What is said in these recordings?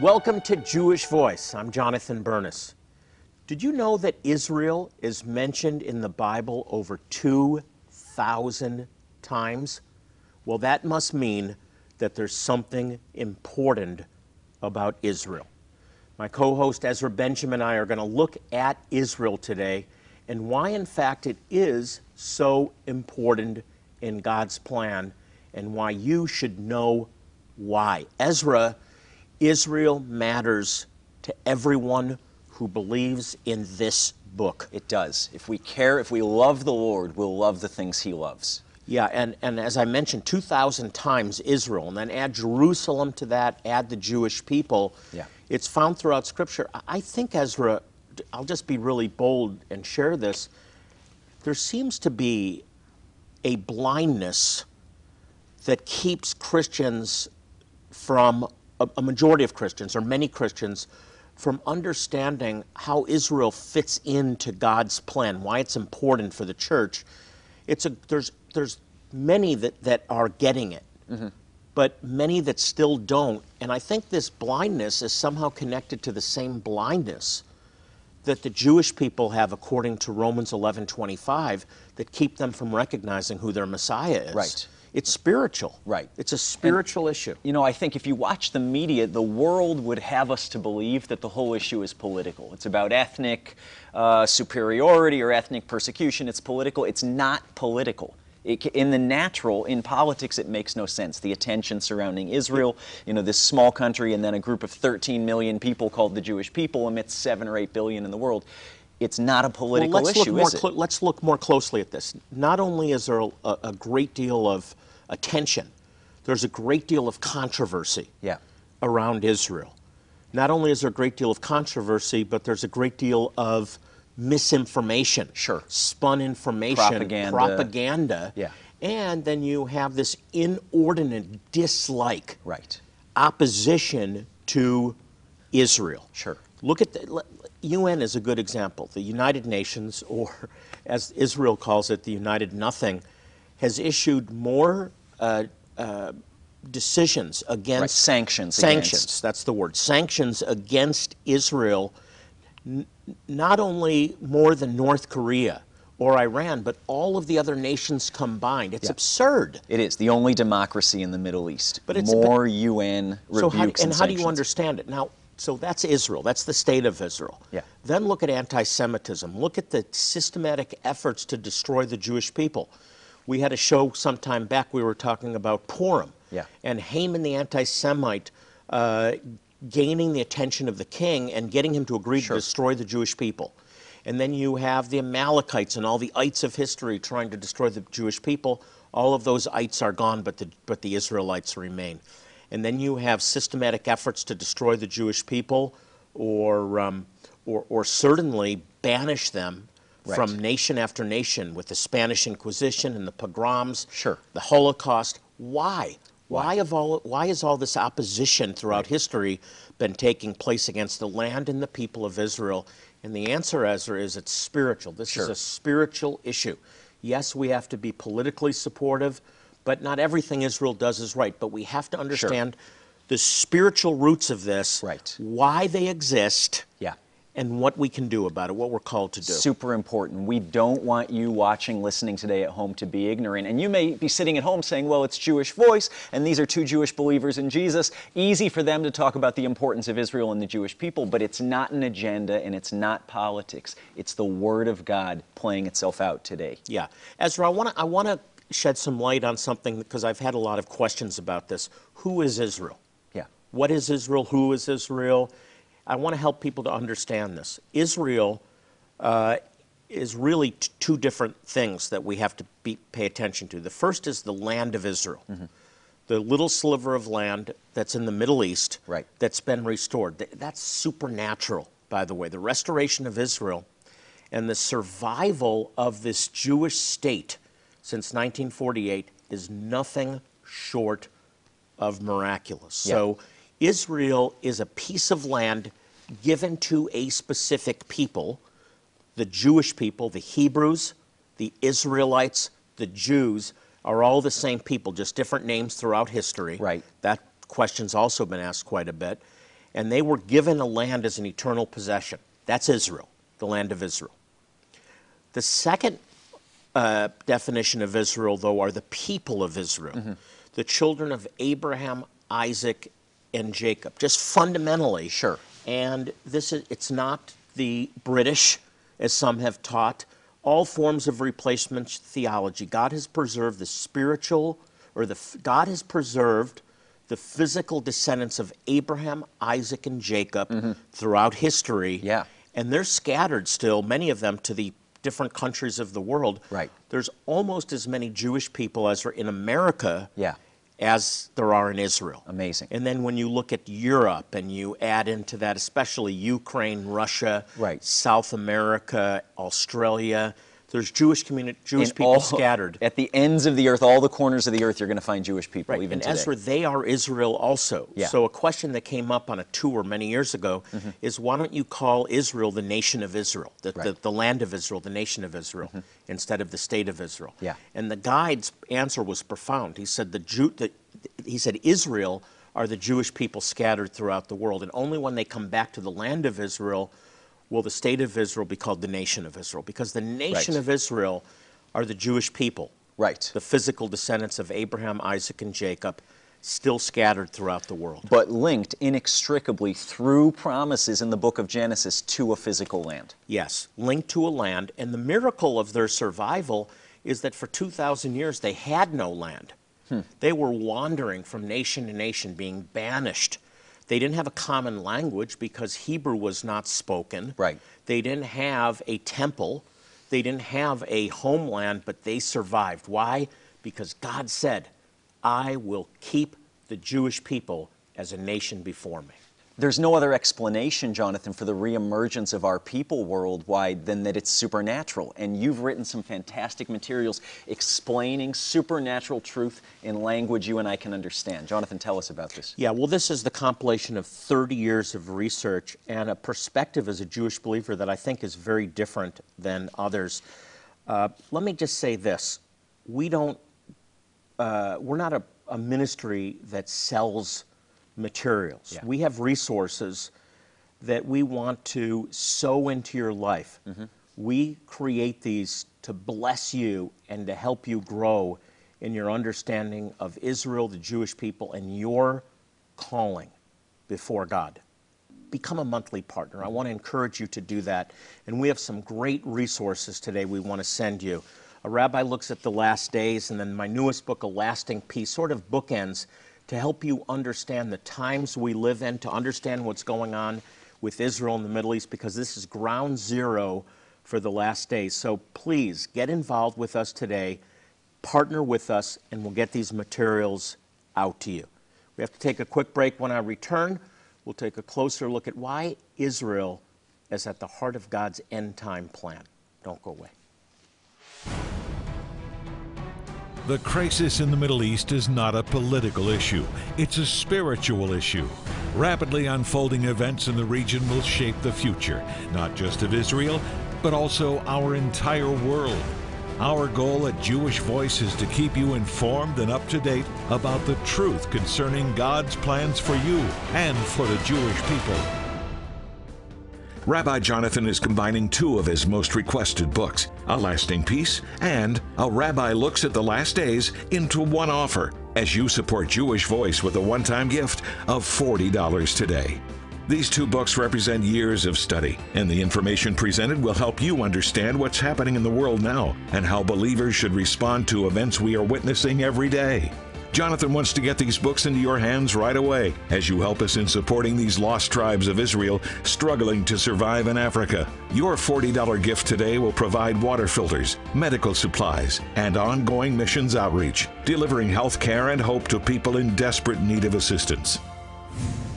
Welcome to Jewish Voice. I'm Jonathan Bernis. Did you know that Israel is mentioned in the Bible over 2,000 times? Well, that must mean that there's something important about Israel. My co host Ezra Benjamin and I are going to look at Israel today and why, in fact, it is so important in God's plan and why you should know why. Ezra, Israel matters to everyone who believes in this book. It does. If we care, if we love the Lord, we'll love the things He loves. Yeah, and, and as I mentioned, 2,000 times Israel, and then add Jerusalem to that, add the Jewish people. Yeah. It's found throughout Scripture. I think Ezra, I'll just be really bold and share this. There seems to be a blindness that keeps Christians from, a, a majority of Christians, or many Christians, from understanding how Israel fits into God's plan, why it's important for the church. It's a, there's, there's many that, that are getting it, mm-hmm. but many that still don't. And I think this blindness is somehow connected to the same blindness that the Jewish people have according to Romans 11:25 that keep them from recognizing who their Messiah is. Right. It's spiritual. Right. It's a spiritual issue. You know, I think if you watch the media, the world would have us to believe that the whole issue is political. It's about ethnic uh, superiority or ethnic persecution. It's political. It's not political. It, in the natural, in politics, it makes no sense. The attention surrounding Israel, you know, this small country, and then a group of 13 million people called the Jewish people amidst seven or eight billion in the world. It's not a political well, let's issue, look more is it? let's look more closely at this. Not only is there a, a great deal of attention, there's a great deal of controversy Yeah. around Israel. Not only is there a great deal of controversy, but there's a great deal of misinformation, Sure. spun information, Propaganda. propaganda. Yeah. And then you have this inordinate dislike, Right. opposition to Israel. Sure. Look at the UN is a good example. The United Nations, or as Israel calls it, the United Nothing, has issued more uh, uh, decisions against Right, sanctions Sanctions. against- That's the word. Sanctions against Israel. Not only more than North Korea or Iran, but all of the other nations combined. It's Yeah. absurd. It is the only democracy in the Middle East. But it's- more UN So how, and and how do you understand it? Now, so that's Israel. That's the state of Israel. Yeah. Then look at anti-Semitism. Look at the systematic efforts to destroy the Jewish people. We had a show some time back. We were talking about Purim. Yeah. And Haman the anti-Semite uh, gaining the attention of the king and getting him to agree Sure. to destroy the Jewish people. And then you have the Amalekites and all the ites of history trying to destroy the Jewish people. All of those ites are gone, but the, but the Israelites remain. And then you have systematic efforts to destroy the Jewish people or, um, or, or certainly banish them Right. from nation after nation with the Spanish Inquisition and the pogroms, Sure. the Holocaust. Why? Why, have all, why has all this opposition throughout history been taking place against the land and the people of Israel? And the answer, Ezra, is it's spiritual. This is a spiritual issue. Yes, we have to be politically supportive, but not everything Israel does is right. But we have to understand the spiritual roots of this, Right. why they exist, Yeah. and what we can do about it, what we're called to do. Super important. We don't want you watching, listening today at home to be ignorant. And you may be sitting at home saying, well, it's Jewish voice, and these are two Jewish believers in Jesus. Easy for them to talk about the importance of Israel and the Jewish people, but it's not an agenda and it's not politics. It's the Word of God playing itself out today. Yeah, Ezra, I want to I want to shed some light on something because I've had a lot of questions about this. Who is Israel? Yeah. What is Israel? Who is Israel? I want to help people to understand this. Israel uh, is really t- two different things that we have to be, pay attention to. The first is the land of Israel. the little sliver of land that's in the Middle East Right. that's been restored. Th- That's supernatural, by the way. The restoration of Israel and the survival of this Jewish state since 1948 is nothing short of miraculous. Yeah. So Israel is a piece of land given to a specific people, the Jewish people, the Hebrews, the Israelites, the Jews are all the same people, just different names throughout history. Right. That question's also been asked quite a bit. And they were given a land as an eternal possession. That's Israel, the land of Israel. The second uh, definition of Israel, though, are the people of Israel, Mm-hmm. the children of Abraham, Isaac, and Jacob. Just fundamentally. Sure. And this is it's not the British, as some have taught. All forms of replacement theology. God has preserved the spiritual, or the God has preserved the physical descendants of Abraham, Isaac, and Jacob throughout history. Mm-hmm. Yeah. And they're scattered still, many of them, to the different countries of the world. Right. There's almost as many Jewish people as are in America Yeah. as there are in Israel. Amazing. And then when you look at Europe and you add into that, especially Ukraine, Russia, Right. South America, Australia, there's Jewish community, Jewish In people all- scattered. At the ends of the earth, all the corners of the earth, you're going to find Jewish people, Right. even and today. Ezra, they are Israel also. Yeah. So a question that came up on a tour many years ago is why don't you call Israel the nation of Israel, the, the, Right. Mm-hmm. the land of Israel, the nation of Israel, instead of the state of Israel? Yeah. And the guide's answer was profound. He said the Jew, the, he said Israel are the Jewish people scattered throughout the world, and only when they come back to the land of Israel will the state of Israel be called the nation of Israel, because the nation Right. of Israel are the Jewish people right. the physical descendants of Abraham, Isaac, and Jacob, still scattered throughout the world. but linked inextricably through promises in the book of Genesis to a physical land. Yes, linked to a land. And the miracle of their survival is that for 2,000 years they had no land. Hmm. They were wandering from nation to nation, being banished. They didn't have a common language because Hebrew was not spoken. Right. They didn't have a temple. They didn't have a homeland, but they survived. Why? Because God said, I will keep the Jewish people as a nation before me. There's no other explanation, Jonathan, for the reemergence of our people worldwide than that it's supernatural. And you've written some fantastic materials explaining supernatural truth in language you and I can understand. Jonathan, tell us about this. Yeah, well, this is the compilation of 30 years of research and a perspective as a Jewish believer that I think is very different than others. Uh, let me just say this: we don't, uh, we're not a, a ministry that sells materials. Yeah. We have resources that we want to sow into your life. Mm-hmm. We create these to bless you and to help you grow in your understanding of Israel, the Jewish people, and your calling before God. Become a monthly partner. I mm-hmm. want to encourage you to do that. And we have some great resources today we want to send you. A rabbi looks at the last days, and then my newest book, A Lasting Peace, sort of bookends to help you understand the times we live in, to understand what's going on with Israel and the Middle East, because this is ground zero for the last days. So please get involved with us today, partner with us, and we'll get these materials out to you. We have to take a quick break. When I return, we'll take a closer look at why Israel is at the heart of God's end time plan. Don't go away. The crisis in the Middle East is not a political issue, it's a spiritual issue. Rapidly unfolding events in the region will shape the future, not just of Israel, but also our entire world. Our goal at Jewish Voice is to keep you informed and up to date about the truth concerning God's plans for you and for the Jewish people. Rabbi Jonathan is combining two of his most requested books, A Lasting Peace and A Rabbi Looks at the Last Days, into one offer as you support Jewish Voice with a one time gift of $40 today. These two books represent years of study, and the information presented will help you understand what's happening in the world now and how believers should respond to events we are witnessing every day. Jonathan wants to get these books into your hands right away as you help us in supporting these lost tribes of Israel struggling to survive in Africa. Your $40 gift today will provide water filters, medical supplies, and ongoing missions outreach, delivering health care and hope to people in desperate need of assistance.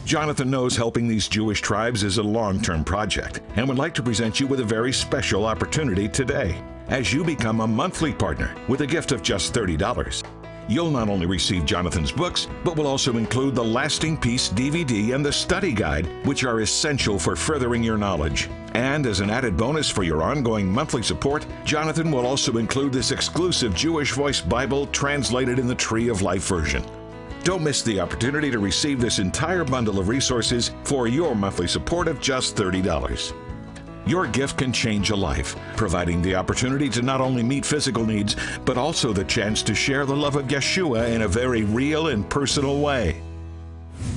Jonathan knows helping these Jewish tribes is a long term project and would like to present you with a very special opportunity today as you become a monthly partner with a gift of just $30. You'll not only receive Jonathan's books, but will also include the Lasting Peace DVD and the study guide, which are essential for furthering your knowledge. And as an added bonus for your ongoing monthly support, Jonathan will also include this exclusive Jewish Voice Bible translated in the Tree of Life version. Don't miss the opportunity to receive this entire bundle of resources for your monthly support of just $30. Your gift can change a life, providing the opportunity to not only meet physical needs, but also the chance to share the love of Yeshua in a very real and personal way.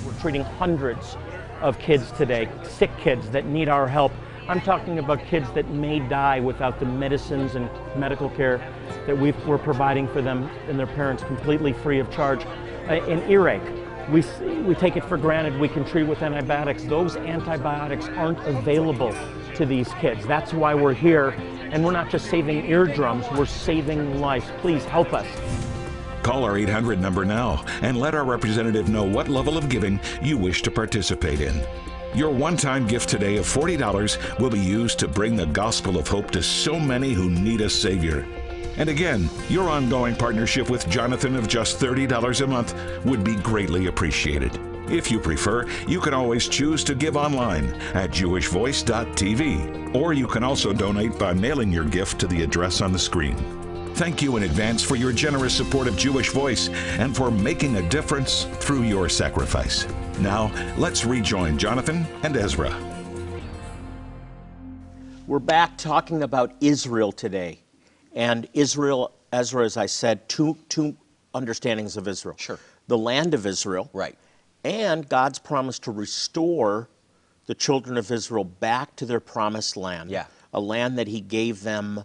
We're treating hundreds of kids today, sick kids that need our help. I'm talking about kids that may die without the medicines and medical care that we are providing for them and their parents completely free of charge. Uh, in earache, we, we take it for granted we can treat with antibiotics. Those antibiotics aren't available to these kids. That's why we're here. And we're not just saving eardrums, we're saving lives. Please help us. Call our 800 number now and let our representative know what level of giving you wish to participate in. Your one time gift today of $40 will be used to bring the gospel of hope to so many who need a Savior. And again, your ongoing partnership with Jonathan of just $30 a month would be greatly appreciated. If you prefer, you can always choose to give online at jewishvoice.tv, or you can also donate by mailing your gift to the address on the screen. Thank you in advance for your generous support of Jewish Voice and for making a difference through your sacrifice. Now, let's rejoin Jonathan and Ezra. We're back talking about Israel today. And Israel, Ezra, as I said, two, two understandings of Israel. Sure. The land of Israel. Right. And God's promise to restore the children of Israel back to their promised land. Yeah. A land that He gave them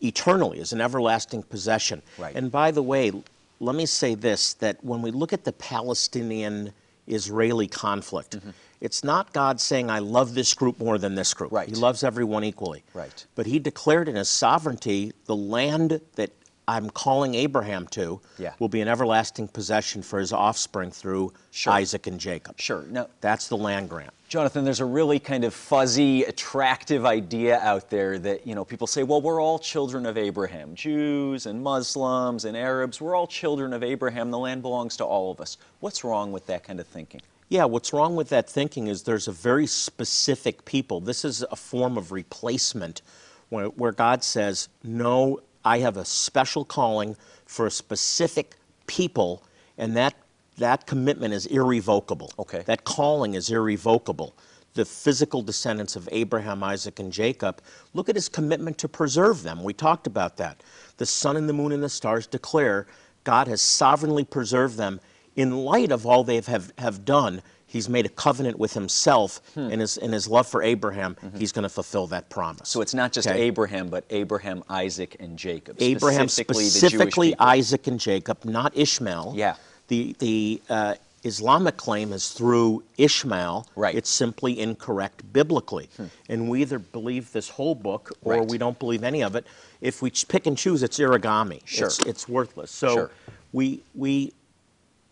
eternally as an everlasting possession. Right. And by the way, let me say this that when we look at the Palestinian Israeli conflict, Mm-hmm. it's not God saying, I love this group more than this group. Right. He loves everyone equally. Right. But he declared in his sovereignty the land that I'm calling Abraham to Yeah. will be an everlasting possession for his offspring through Sure. Isaac and Jacob. Sure. No. That's the land grant. Jonathan, there's a really kind of fuzzy, attractive idea out there that, you know, people say, well, we're all children of Abraham. Jews and Muslims and Arabs, we're all children of Abraham. The land belongs to all of us. What's wrong with that kind of thinking? Yeah, what's wrong with that thinking is there's a very specific people. This is a form of replacement where, where God says, No, I have a special calling for a specific people, and that, that commitment is irrevocable. Okay. That calling is irrevocable. The physical descendants of Abraham, Isaac, and Jacob, look at his commitment to preserve them. We talked about that. The sun and the moon and the stars declare God has sovereignly preserved them in light of all they have, have done. He's made a covenant with himself in, his, in his love for Abraham. He's going to fulfill that promise. So it's not just Okay? Abraham, but Abraham, Isaac, and Jacob. Abraham, specifically, specifically. Isaac and Jacob, not Ishmael. Yeah. The, the uh, Islamic claim is through Ishmael. Right. Hmm. It's simply incorrect biblically. And we either believe this whole book or Right. we don't believe any of it. If we pick and choose, it's origami. Sure. It's, it's worthless. So Sure. we, we,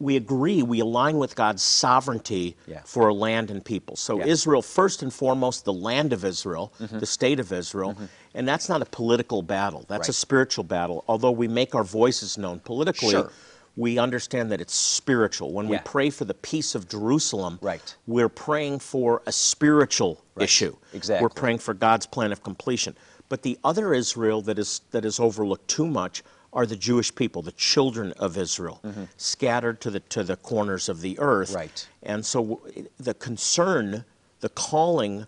we agree, we align with God's sovereignty Yeah. for a land and people. So Yeah. Mm-hmm. Israel, first and foremost, the land of Israel, the state of Israel, and that's not a political battle. That's a spiritual battle. Although we make our voices known politically, Sure. we understand that it's spiritual. When we pray for the peace of Jerusalem, Right. we're praying for a spiritual issue. Exactly. We're praying for God's plan of completion. But the other Israel that is that is overlooked too much are the Jewish people, the children of Israel, scattered to the to the corners of the earth. Mm-hmm. Right. And so the concern, the calling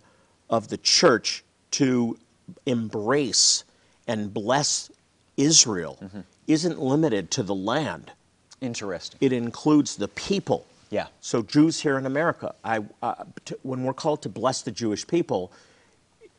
of the church to embrace and bless Israel Mm-hmm. isn't limited to the land. Interesting. It includes the people. Yeah. So Jews here in America, I, uh, t- when we're called to bless the Jewish people,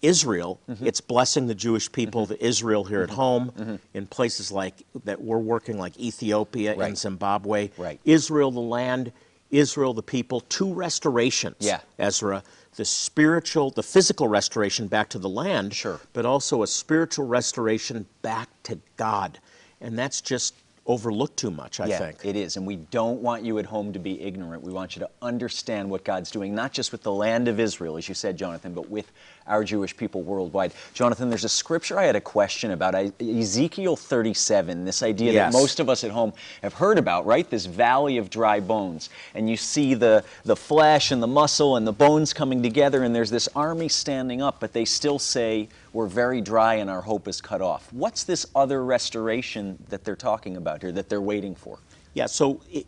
Israel, Mm-hmm. it's blessing the Jewish people, mm-hmm. the Israel here at mm-hmm. home, mm-hmm. in places like that we're working, like Ethiopia and Right. Zimbabwe. Right. Israel, the land, Israel, the people, two restorations. Yeah. Ezra, the spiritual, the physical restoration back to the land, Sure. but also a spiritual restoration back to God. And that's just overlooked too much, I yeah, think. it is. And we don't want you at home to be ignorant. We want you to understand what God's doing, not just with the land of Israel, as you said, Jonathan, but with our Jewish people worldwide. Jonathan, there's a scripture I had a question about Ezekiel 37, this idea Yes. that most of us at home have heard about, right? This valley of dry bones. And you see the, the flesh and the muscle and the bones coming together, and there's this army standing up, but they still say, We're very dry and our hope is cut off. What's this other restoration that they're talking about here, that they're waiting for? Yeah, so, it,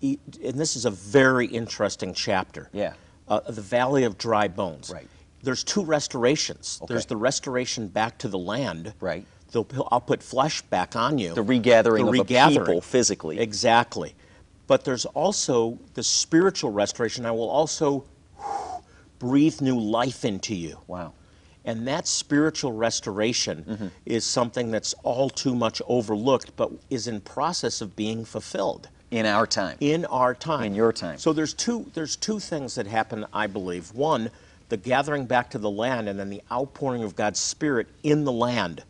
it, and this is a very interesting chapter. Yeah. Uh, the Valley of Dry Bones. Right. There's two restorations. Okay. There's the restoration back to the land. Right. They'll, I'll put flesh back on you. The regathering The of regathering. people physically. Exactly. But there's also the spiritual restoration. I will also breathe new life into you. Wow. And that spiritual restoration mm-hmm. is something that's all too much overlooked, but is in process of being fulfilled In our time. in our time. In your time. So there's two there's two things that happen, I believe. One, the gathering back to the land, and then the outpouring of God's Spirit in the land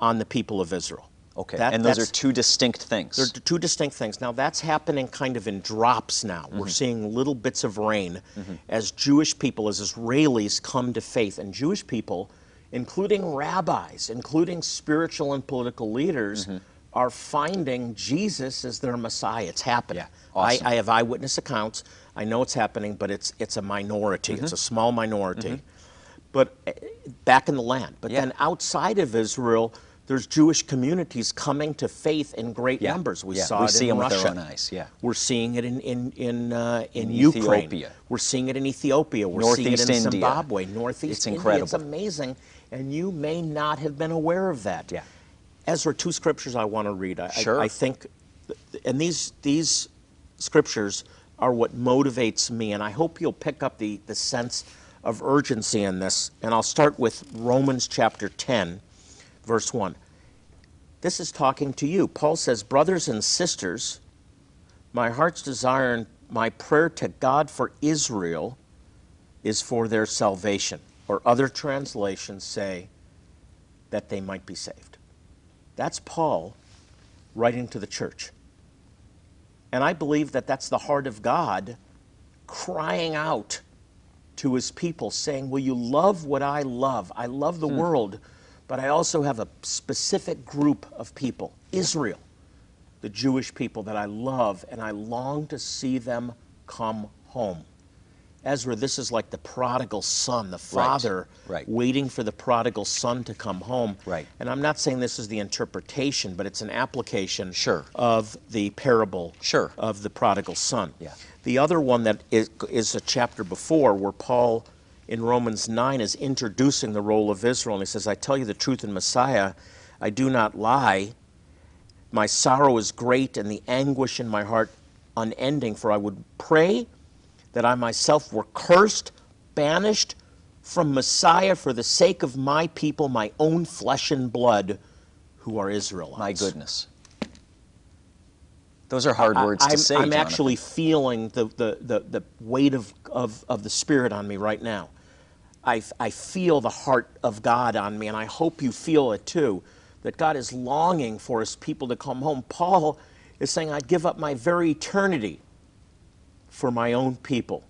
on the people of Israel. Okay. That- and those are two distinct things. they're two distinct things. Now that's happening kind of in drops now. Mm-hmm. We're seeing little bits of rain as Jewish people, as Israelis come to faith. And Jewish people, including rabbis, including spiritual and political leaders, Mm-hmm. are finding Jesus as their Messiah. It's happening. Yeah, awesome. I, I have eyewitness accounts. I know it's happening, but it's it's a minority. Mm-hmm. It's a small minority. But uh, back in the land. But Yeah. then outside of Israel, there's Jewish communities coming to faith in great Yeah, numbers. We yeah, saw we it see in 'em with Russia. our own eyes, yeah. We're seeing it in in in, uh, in, In Ukraine. Ethiopia. We're seeing it in Ethiopia. We're Northeast seeing it in India. Zimbabwe, Northeast It's India. incredible. It's amazing, and you may not have been aware of that. Yeah. Ezra, two scriptures I want to read. I, I- Sure. I, think, and these these scriptures are what motivates me, and I hope you'll pick up the the sense of urgency in this. And I'll start with Romans chapter 10, verse 1. This is talking to you. Paul says, Brothers and sisters, my heart's desire and my prayer to God for Israel is for their salvation. Or other translations say that they might be saved. That's Paul writing to the church. And I believe that that's the heart of God crying out to his people, saying, Will you love what I love? I love the hmm. world, but I also have a specific group of people, Israel, the Jewish people that I love, and I long to see them come home. Ezra, this is like the prodigal son, the father right. waiting for the prodigal son to come home. Right. And I'm not saying this is the interpretation, but it's an application Sure. of the parable Sure. of the prodigal son. Yeah. The other one that is, is a chapter before where Paul in Romans 9 is introducing the role of Israel. And he says, I tell you the truth in Messiah, I do not lie. My sorrow is great and the anguish in my heart unending, for I would pray that I myself were cursed, banished from Messiah for the sake of my people, my own flesh and blood, who are Israelites. My goodness. Those are hard I- words I'm, to say. I'm Jonathan. actually feeling the, the, the, the weight of, of, of the Spirit on me right now. I, I feel the heart of God on me, and I hope you feel it too, that God is longing for his people to come home. Paul is saying, I'd give up my very eternity for my own people,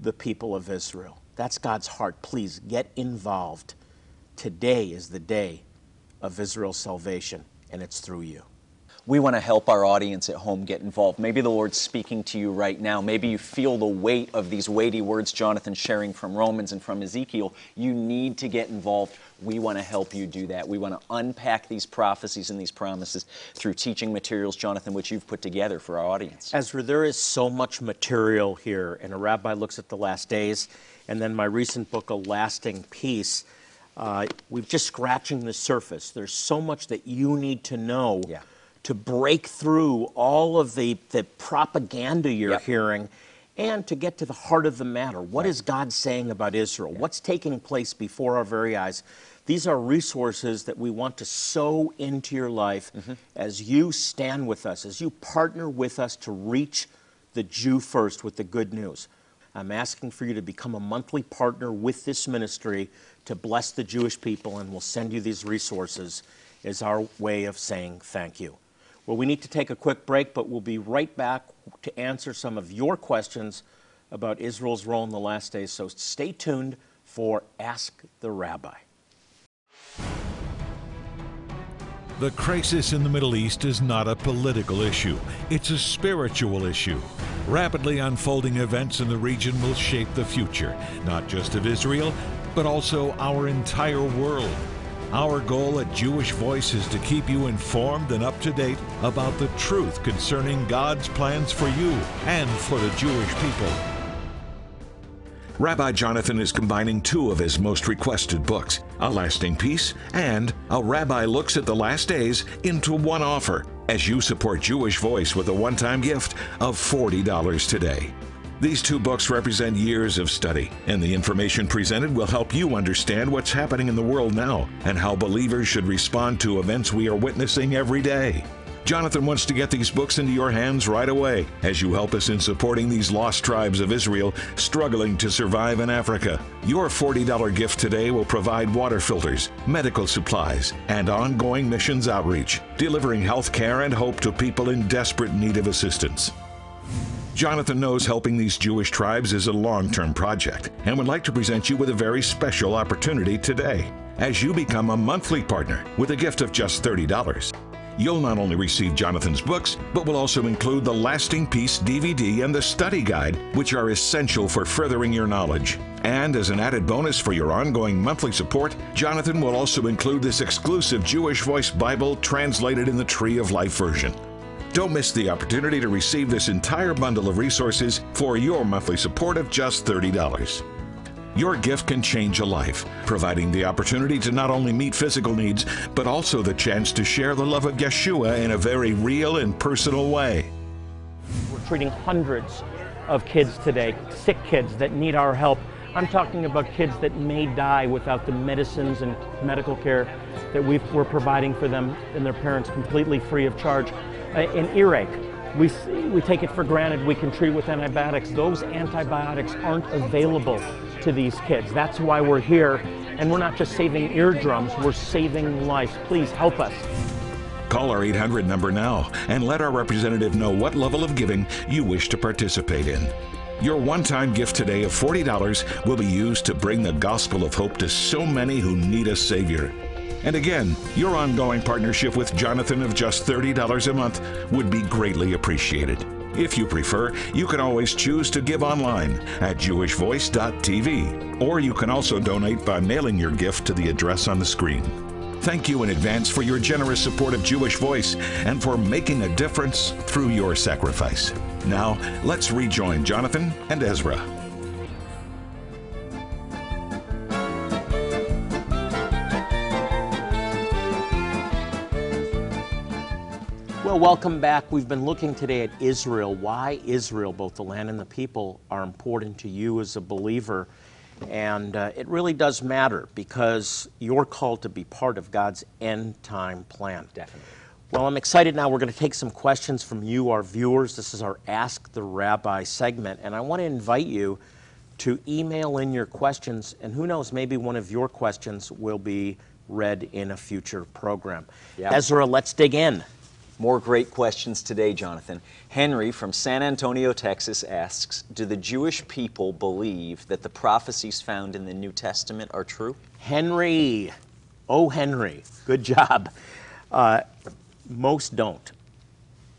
the people of Israel. That's God's heart. Please get involved. Today is the day of Israel's salvation, and it's through you. We want to help our audience at home get involved. Maybe the Lord's speaking to you right now. Maybe you feel the weight of these weighty words Jonathan's sharing from Romans and from Ezekiel. You need to get involved. We want to help you do that. We want to unpack these prophecies and these promises through teaching materials, Jonathan, which you've put together for our audience. Ezra, there is so much material here, and a rabbi looks at the last days, and then my recent book, A Lasting Peace. Uh, we're just scratching the surface. There's so much that you need to know Yeah. To break through all of the, the propaganda you're Yep. hearing and to get to the heart of the matter. What is God saying about Israel? What's taking place before our very eyes? These are resources that we want to sow into your life mm-hmm. as you stand with us, as you partner with us to reach the Jew first with the good news. I'm asking for you to become a monthly partner with this ministry to bless the Jewish people, and we'll send you these resources as our way of saying thank you. Well, we need to take a quick break, but we'll be right back to answer some of your questions about Israel's role in the last days. So stay tuned for Ask the Rabbi. The crisis in the Middle East is not a political issue, it's a spiritual issue. Rapidly unfolding events in the region will shape the future, not just of Israel, but also our entire world. Our goal at Jewish Voice is to keep you informed and up to date about the truth concerning God's plans for you and for the Jewish people. Rabbi Jonathan is combining two of his most requested books, A Lasting Peace and A Rabbi Looks at the Last Days, into one offer as you support Jewish Voice with a one time gift of $40 today. These two books represent years of study, and the information presented will help you understand what's happening in the world now and how believers should respond to events we are witnessing every day. Jonathan wants to get these books into your hands right away as you help us in supporting these lost tribes of Israel struggling to survive in Africa. Your $40 gift today will provide water filters, medical supplies, and ongoing missions outreach, delivering health care and hope to people in desperate need of assistance. Jonathan knows helping these Jewish tribes is a long term project and would like to present you with a very special opportunity today. As you become a monthly partner with a gift of just $30, you'll not only receive Jonathan's books, but will also include the Lasting Peace DVD and the study guide, which are essential for furthering your knowledge. And as an added bonus for your ongoing monthly support, Jonathan will also include this exclusive Jewish Voice Bible translated in the Tree of Life version. Don't miss the opportunity to receive this entire bundle of resources for your monthly support of just $30. Your gift can change a life, providing the opportunity to not only meet physical needs, but also the chance to share the love of Yeshua in a very real and personal way. We're treating hundreds of kids today, sick kids that need our help. I'm talking about kids that may die without the medicines and medical care that we are providing for them and their parents completely free of charge. In earache, we, we take it for granted we can treat with antibiotics. Those antibiotics aren't available to these kids. That's why we're here. And we're not just saving eardrums, we're saving lives. Please help us. Call our 800 number now and let our representative know what level of giving you wish to participate in. Your one time gift today of $40 will be used to bring the gospel of hope to so many who need a Savior. And again, your ongoing partnership with Jonathan of just $30 a month would be greatly appreciated. If you prefer, you can always choose to give online at jewishvoice.tv, or you can also donate by mailing your gift to the address on the screen. Thank you in advance for your generous support of Jewish Voice and for making a difference through your sacrifice. Now, let's rejoin Jonathan and Ezra. Well, welcome back. We've been looking today at Israel. Why Israel, both the land and the people, are important to you as a believer. And uh, it really does matter because you're called to be part of God's end time plan. Definitely. Well, I'm excited now. We're going to take some questions from you, our viewers. This is our Ask the Rabbi segment. And I want to invite you to email in your questions. And who knows, maybe one of your questions will be read in a future program. Yeah. Ezra, let's dig in. More great questions today, Jonathan. Henry from San Antonio, Texas asks Do the Jewish people believe that the prophecies found in the New Testament are true? Henry, oh Henry, good job. Uh, most don't.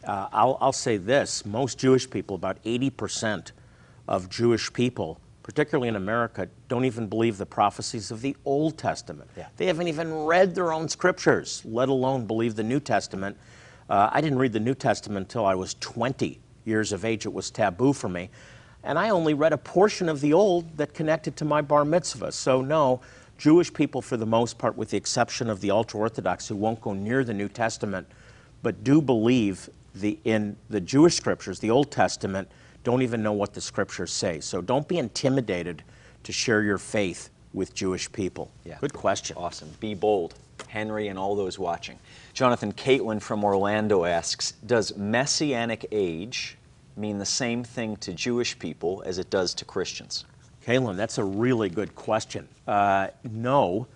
Uh, I'll, I'll say this most Jewish people, about 80% of Jewish people, particularly in America, don't even believe the prophecies of the Old Testament. Yeah. They haven't even read their own scriptures, let alone believe the New Testament. Uh, I didn't read the New Testament until I was 20 years of age. It was taboo for me. And I only read a portion of the Old that connected to my bar mitzvah. So, no, Jewish people, for the most part, with the exception of the ultra Orthodox who won't go near the New Testament, but do believe the, in the Jewish scriptures, the Old Testament, don't even know what the scriptures say. So don't be intimidated to share your faith with Jewish people. Yeah. Good question. Awesome. Be bold. Henry and all those watching. Jonathan Caitlin from Orlando asks Does Messianic age mean the same thing to Jewish people as it does to Christians? Caitlin, that's a really good question. Uh, no,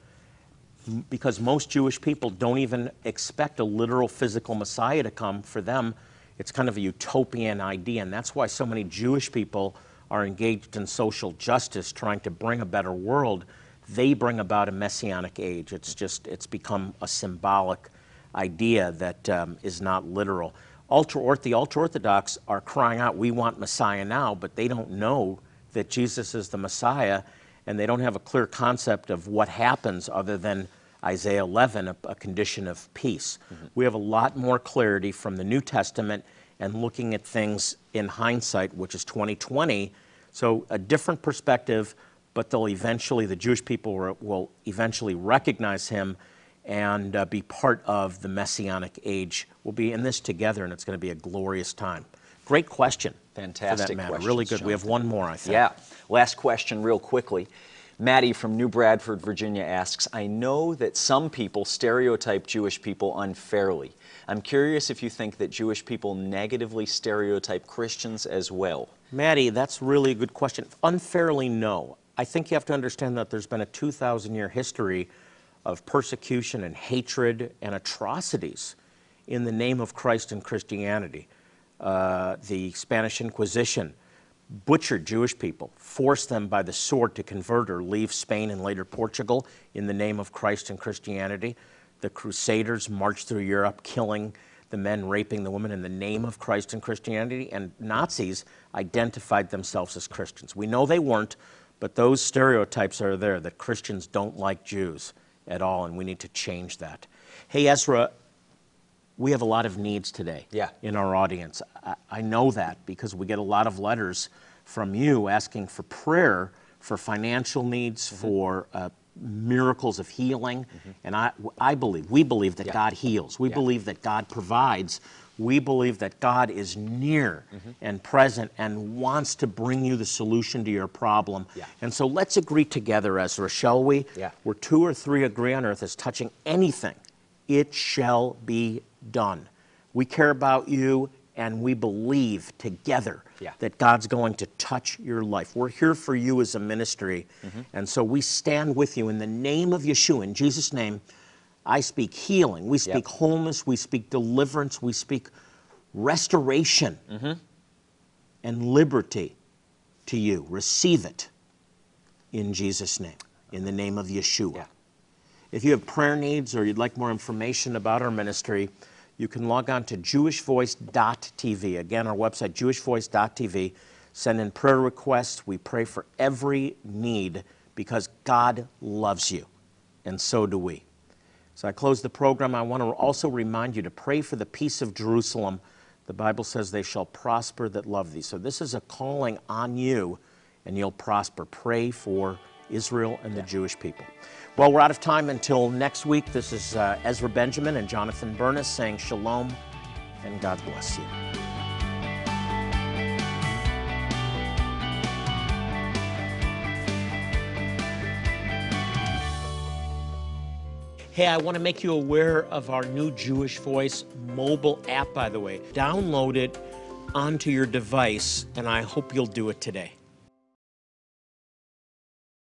because most Jewish people don't even expect a literal physical Messiah to come. For them, it's kind of a utopian idea, and that's why so many Jewish people are engaged in social justice, trying to bring a better world. They bring about a messianic age. It's just, it's become a symbolic idea that um, is not literal. Ultra the ultra orthodox are crying out, "We want Messiah now," but they don't know that Jesus is the Messiah, and they don't have a clear concept of what happens other than Isaiah 11, a, a condition of peace. We have a lot more clarity from the New Testament and looking at things in hindsight, which is 2020. So a different perspective, but they'll eventually, the Jewish people will, will eventually recognize him and uh, be part of the messianic age. We'll be in this together, and it's going to be a glorious time. Great question. For Fantastic that matter. Really good. We have one more, I think. Yeah. Last question, real quickly. Maddie from New Bradford, Virginia asks I know that some people stereotype Jewish people unfairly. I'm curious if you think that Jewish people negatively stereotype Christians as well. Maddie, that's really a good question. Unfairly, no. I think you have to understand that there's been a 2,000 year history of persecution and hatred and atrocities in the name of Christ and Christianity. Uh, the Spanish Inquisition butchered Jewish people, forced them by the sword to convert or leave Spain and later Portugal in the name of Christ and Christianity. The Crusaders marched through Europe, killing the men, raping the women in the name of Christ and Christianity. And Nazis identified themselves as Christians. We know they weren't, but those stereotypes are there that Christians don't like Jews at all, and we need to change that. Hey, Ezra, we have a lot of needs today Yeah. in our audience. I, I know that because we get a lot of letters from you asking for prayer for financial needs, for uh, miracles of healing. And I, I believe, we believe that Yeah. God heals. We Yeah. believe that God provides. We believe that God is near and present and wants to bring you the solution to your problem. Yeah. And so let's agree together, Ezra, shall we? Yeah. Where two or three agree on earth as touching anything, it shall be done. We care about you and we believe together Yeah. that God's going to touch your life. We're here for you as a ministry. Mm-hmm. And so we stand with you in the name of Yeshua. In Jesus' name, I speak healing. We speak wholeness. We speak deliverance. We speak restoration Mm-hmm. and liberty to you. Receive it in Jesus' name, in the name of Yeshua. Yeah. If you have prayer needs or you'd like more information about our ministry, you can log on to jewishvoice.tv. Again, our website, jewishvoice.tv. Send in prayer requests. We pray for every need because God loves you, and so do we. So I close the program. I want to also remind you to pray for the peace of Jerusalem. The Bible says they shall prosper that love thee. So this is a calling on you, and you'll prosper. Pray for Israel and the Jewish people. Well, we're out of time until next week. This is uh, Ezra Benjamin and Jonathan Bernis saying shalom and God bless you. Hey, I want to make you aware of our new Jewish Voice mobile app, by the way. Download it onto your device, and I hope you'll do it today.